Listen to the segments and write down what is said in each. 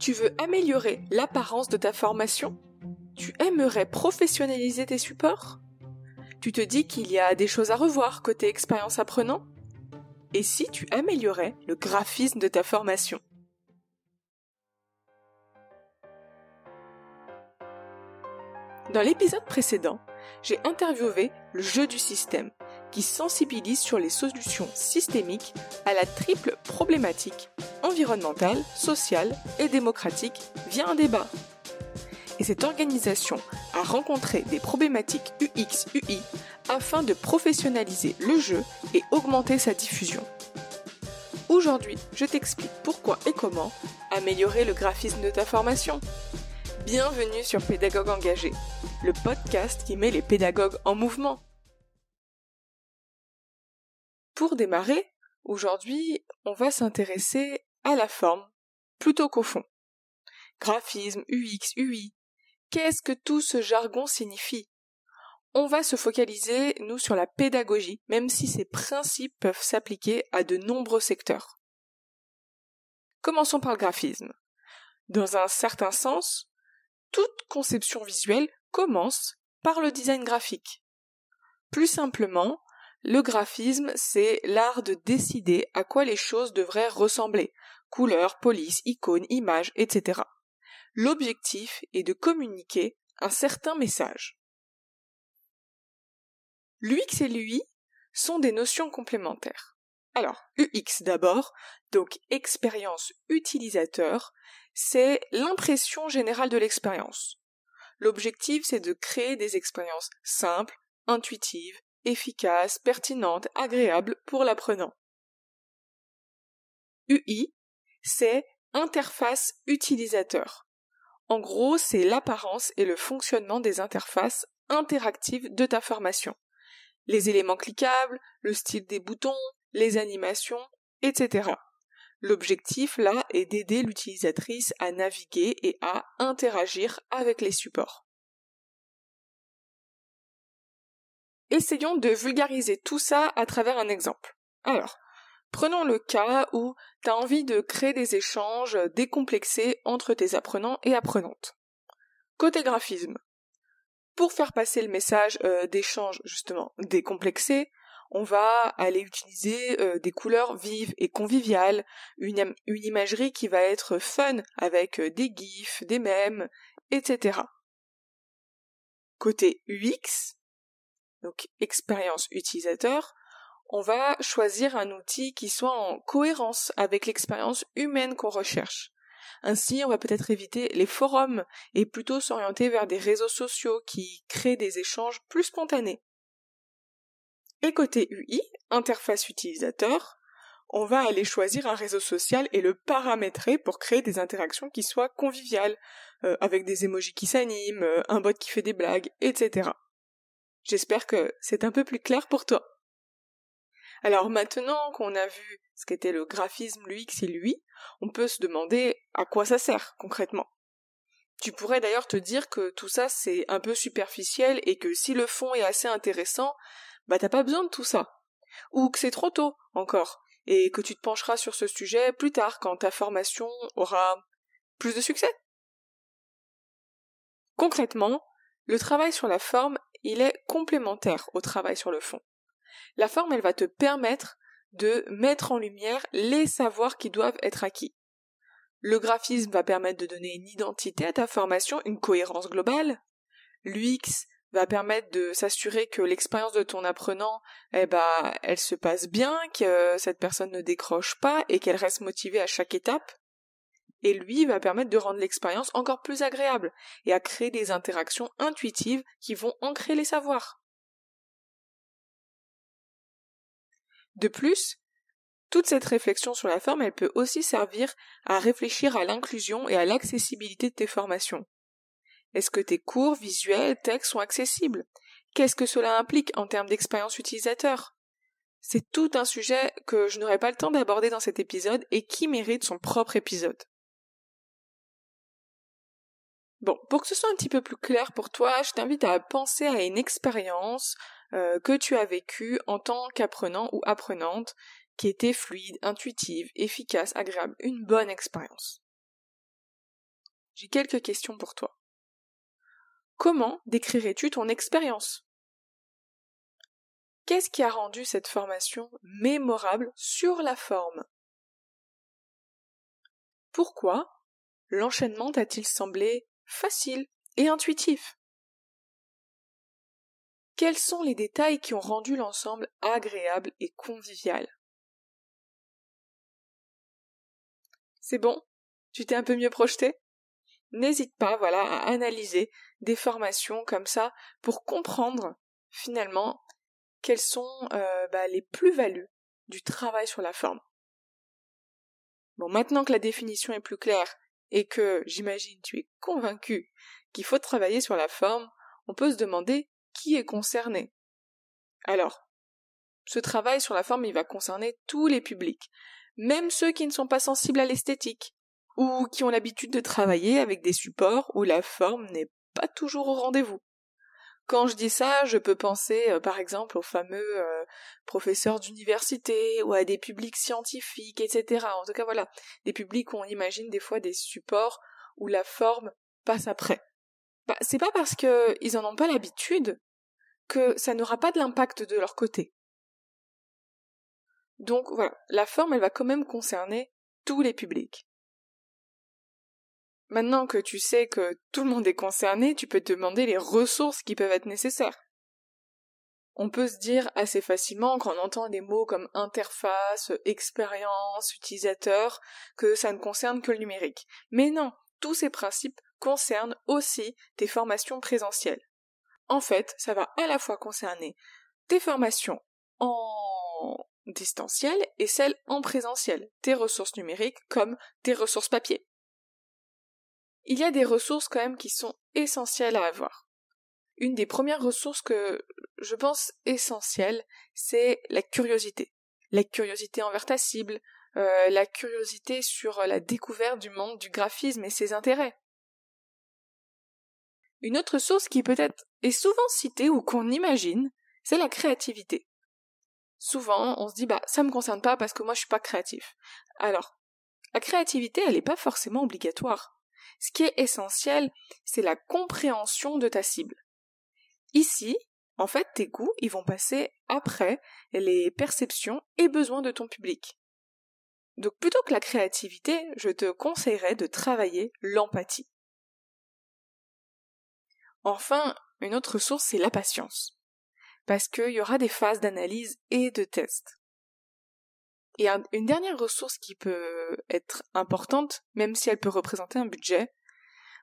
Tu veux améliorer l'apparence de ta formation? Tu aimerais professionnaliser tes supports? Tu te dis qu'il y a des choses à revoir côté expérience apprenant? Et si tu améliorais le graphisme de ta formation? Dans l'épisode précédent, j'ai interviewé le jeu du système, qui sensibilise sur les solutions systémiques à la triple problématique environnementale, sociale et démocratique via un débat. Et cette organisation a rencontré des problématiques UX-UI afin de professionnaliser le jeu et augmenter sa diffusion. Aujourd'hui, je t'explique pourquoi et comment améliorer le graphisme de ta formation. Bienvenue sur Pédagogue Engagé, le podcast qui met les pédagogues en mouvement. Pour démarrer, aujourd'hui, on va s'intéresser à la forme plutôt qu'au fond. Graphisme, UX, UI. Qu'est-ce que tout ce jargon signifie? On va se focaliser, nous, sur la pédagogie, même si ces principes peuvent s'appliquer à de nombreux secteurs. Commençons par le graphisme. Dans un certain sens, toute conception visuelle commence par le design graphique. Plus simplement, le graphisme, c'est l'art de décider à quoi les choses devraient ressembler. Couleurs, police, icônes, images, etc. L'objectif est de communiquer un certain message. L'UX et l'UI sont des notions complémentaires. Alors, UX d'abord, donc expérience utilisateur, c'est l'impression générale de l'expérience. L'objectif, c'est de créer des expériences simples, intuitives, efficaces, pertinentes, agréables pour l'apprenant. UI, c'est interface utilisateur. En gros, c'est l'apparence et le fonctionnement des interfaces interactives de ta formation. Les éléments cliquables, le style des boutons, les animations, etc. L'objectif là est d'aider l'utilisatrice à naviguer et à interagir avec les supports. Essayons de vulgariser tout ça à travers un exemple. Alors, prenons le cas où tu as envie de créer des échanges décomplexés entre tes apprenants et apprenantes. Côté graphisme, pour faire passer le message euh, d'échange justement décomplexé, on va aller utiliser euh, des couleurs vives et conviviales, une, une, imagerie qui va être fun avec euh, des gifs, des mèmes, etc. Côté UX, donc expérience utilisateur, on va choisir un outil qui soit en cohérence avec l'expérience humaine qu'on recherche. Ainsi, on va peut-être éviter les forums et plutôt s'orienter vers des réseaux sociaux qui créent des échanges plus spontanés. Et côté UI, interface utilisateur, on va aller choisir un réseau social et le paramétrer pour créer des interactions qui soient conviviales, euh, avec des emojis qui s'animent, euh, un bot qui fait des blagues, etc. J'espère que c'est un peu plus clair pour toi. Alors maintenant qu'on a vu ce qu'était le graphisme, l'UX et l'UI, on peut se demander à quoi ça sert concrètement. Tu pourrais d'ailleurs te dire que tout ça c'est un peu superficiel et que si le fond est assez intéressant, bah t'as pas besoin de tout ça. Ou que c'est trop tôt encore, et que tu te pencheras sur ce sujet plus tard quand ta formation aura plus de succès. Concrètement, le travail sur la forme, il est complémentaire au travail sur le fond. La forme, elle va te permettre de mettre en lumière les savoirs qui doivent être acquis. Le graphisme va permettre de donner une identité à ta formation, une cohérence globale. L'UX va permettre de s'assurer que l'expérience de ton apprenant, eh ben, elle se passe bien, que cette personne ne décroche pas et qu'elle reste motivée à chaque étape. Et lui va permettre de rendre l'expérience encore plus agréable et à créer des interactions intuitives qui vont ancrer les savoirs. De plus, toute cette réflexion sur la forme, elle peut aussi servir à réfléchir à l'inclusion et à l'accessibilité de tes formations. Est-ce que tes cours, visuels, textes sont accessibles? Qu'est-ce que cela implique en termes d'expérience utilisateur? C'est tout un sujet que je n'aurai pas le temps d'aborder dans cet épisode et qui mérite son propre épisode. Bon, pour que ce soit un petit peu plus clair pour toi, je t'invite à penser à une expérience euh, que tu as vécue en tant qu'apprenant ou apprenante qui était fluide, intuitive, efficace, agréable, une bonne expérience. j'ai quelques questions pour toi. Comment décrirais-tu ton expérience? Qu'est-ce qui a rendu cette formation mémorable sur la forme? Pourquoi l'enchaînement t'a-t-il semblé facile et intuitif. Quels sont les détails qui ont rendu l'ensemble agréable et convivial? C'est bon? Tu t'es un peu mieux projeté? N'hésite pas, voilà, à analyser des formations comme ça pour comprendre finalement quelles sont euh, bah, les plus-values du travail sur la forme. Bon, maintenant que la définition est plus claire et que j'imagine tu es convaincu qu'il faut travailler sur la forme, on peut se demander qui est concerné. Alors, ce travail sur la forme, il va concerner tous les publics, même ceux qui ne sont pas sensibles à l'esthétique, ou qui ont l'habitude de travailler avec des supports où la forme n'est pas toujours au rendez-vous. Quand je dis ça, je peux penser euh, par exemple aux fameux euh, professeurs d'université ou à des publics scientifiques, etc. En tout cas, voilà, des publics où on imagine des fois des supports où la forme passe après. Bah, c'est pas parce qu'ils en ont pas l'habitude que ça n'aura pas de l'impact de leur côté. Donc voilà, la forme, elle va quand même concerner tous les publics. Maintenant que tu sais que tout le monde est concerné, tu peux te demander les ressources qui peuvent être nécessaires. On peut se dire assez facilement quand on entend des mots comme interface, expérience, utilisateur, que ça ne concerne que le numérique. Mais non, tous ces principes concernent aussi tes formations présentielles. En fait, ça va à la fois concerner tes formations en distanciel et celles en présentiel, tes ressources numériques comme tes ressources papier il y a des ressources quand même qui sont essentielles à avoir. Une des premières ressources que je pense essentielles, c'est la curiosité. La curiosité envers ta cible, euh, la curiosité sur la découverte du monde du graphisme et ses intérêts. Une autre source qui peut-être est souvent citée ou qu'on imagine, c'est la créativité. Souvent, on se dit bah ça me concerne pas parce que moi je suis pas créatif. Alors, la créativité, elle n'est pas forcément obligatoire. Ce qui est essentiel, c'est la compréhension de ta cible. Ici, en fait, tes goûts, ils vont passer après les perceptions et besoins de ton public. Donc plutôt que la créativité, je te conseillerais de travailler l'empathie. Enfin, une autre source, c'est la patience. Parce qu'il y aura des phases d'analyse et de test. Et une dernière ressource qui peut être importante, même si elle peut représenter un budget,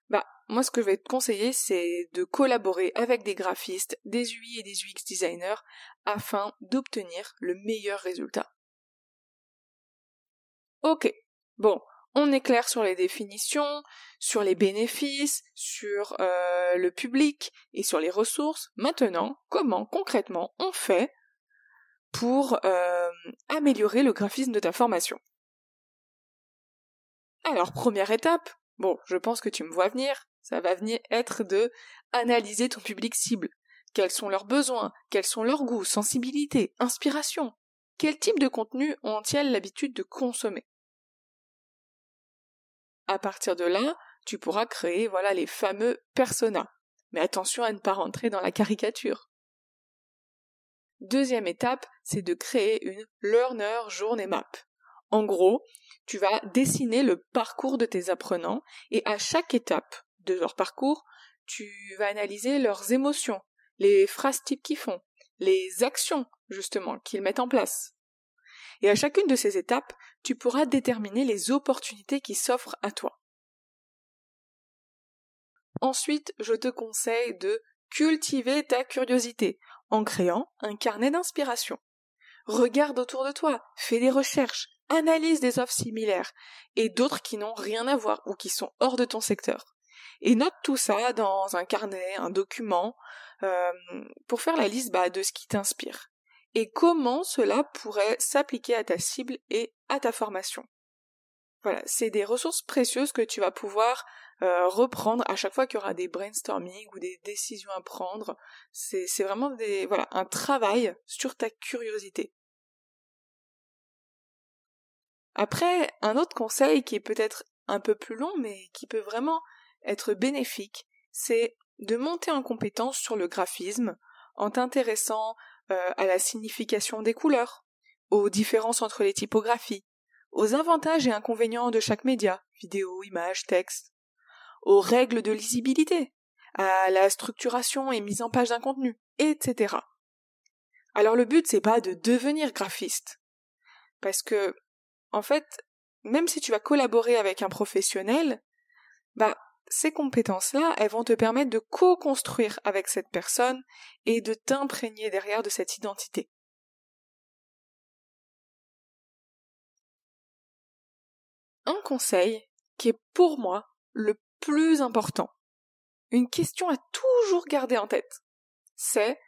bah moi ce que je vais te conseiller c'est de collaborer avec des graphistes, des UI et des UX designers afin d'obtenir le meilleur résultat. Ok, bon, on est clair sur les définitions, sur les bénéfices, sur euh, le public et sur les ressources. Maintenant, comment concrètement on fait pour euh, améliorer le graphisme de ta formation. Alors, première étape, bon, je pense que tu me vois venir, ça va venir être de analyser ton public cible. Quels sont leurs besoins, quels sont leurs goûts, sensibilités, inspirations Quel type de contenu ont-ils l'habitude de consommer? À partir de là, tu pourras créer voilà les fameux personas. Mais attention à ne pas rentrer dans la caricature. Deuxième étape, c'est de créer une Learner Journey Map. En gros, tu vas dessiner le parcours de tes apprenants et à chaque étape de leur parcours, tu vas analyser leurs émotions, les phrases types qu'ils font, les actions justement qu'ils mettent en place. Et à chacune de ces étapes, tu pourras déterminer les opportunités qui s'offrent à toi. Ensuite, je te conseille de cultiver ta curiosité en créant un carnet d'inspiration. Regarde autour de toi, fais des recherches, analyse des offres similaires et d'autres qui n'ont rien à voir ou qui sont hors de ton secteur. Et note tout ça dans un carnet, un document, euh, pour faire la liste bah, de ce qui t'inspire. Et comment cela pourrait s'appliquer à ta cible et à ta formation. Voilà, c'est des ressources précieuses que tu vas pouvoir euh, reprendre à chaque fois qu'il y aura des brainstorming ou des décisions à prendre. C'est, vraiment voilà, un travail sur ta curiosité. Après, un autre conseil qui est peut-être un peu plus long, mais qui peut vraiment être bénéfique, c'est de monter en compétence sur le graphisme en t'intéressant euh, à la signification des couleurs, aux différences entre les typographies, aux avantages et inconvénients de chaque média, vidéo, image, texte, aux règles de lisibilité, à la structuration et mise en page d'un contenu, etc. Alors le but c'est pas de devenir graphiste. Parce que, en fait, même si tu vas collaborer avec un professionnel, bah, ces compétences-là, elles vont te permettre de co-construire avec cette personne et de t'imprégner derrière de cette identité. Un conseil qui est pour moi le plus important, une question à toujours garder en tête, c'est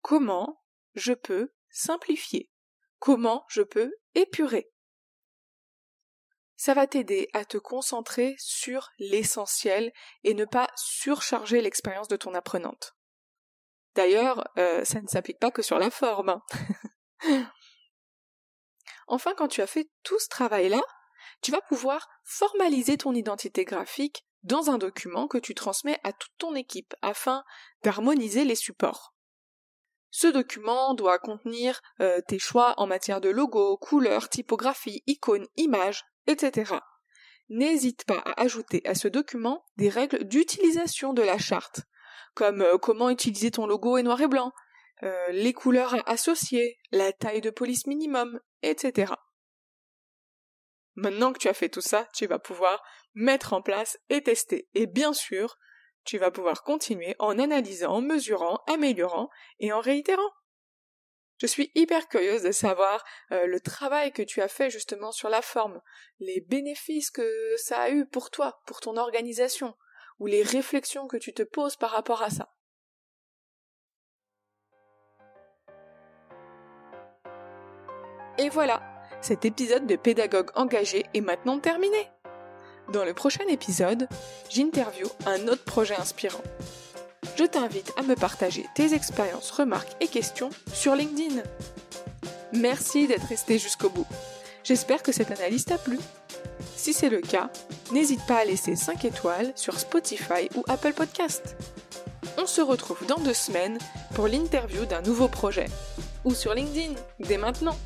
comment je peux simplifier, comment je peux épurer? Ça va t'aider à te concentrer sur l'essentiel et ne pas surcharger l'expérience de ton apprenante. D'ailleurs, euh, ça ne s'applique pas que sur la forme. Hein. enfin, quand tu as fait tout ce travail-là, tu vas pouvoir formaliser ton identité graphique dans un document que tu transmets à toute ton équipe afin d'harmoniser les supports. Ce document doit contenir euh, tes choix en matière de logo, couleurs, typographie, icônes, images, etc. N'hésite pas à ajouter à ce document des règles d'utilisation de la charte, comme euh, comment utiliser ton logo et noir et blanc, euh, les couleurs associées, la taille de police minimum, etc. Maintenant que tu as fait tout ça, tu vas pouvoir mettre en place et tester. Et bien sûr, tu vas pouvoir continuer en analysant, mesurant, améliorant et en réitérant. Je suis hyper curieuse de savoir euh, le travail que tu as fait justement sur la forme, les bénéfices que ça a eu pour toi, pour ton organisation, ou les réflexions que tu te poses par rapport à ça. Et voilà, cet épisode de Pédagogue engagé est maintenant terminé. Dans le prochain épisode, j'interview un autre projet inspirant je t'invite à me partager tes expériences, remarques et questions sur LinkedIn. Merci d'être resté jusqu'au bout. J'espère que cette analyse t'a plu. Si c'est le cas, n'hésite pas à laisser 5 étoiles sur Spotify ou Apple Podcast. On se retrouve dans deux semaines pour l'interview d'un nouveau projet. Ou sur LinkedIn, dès maintenant.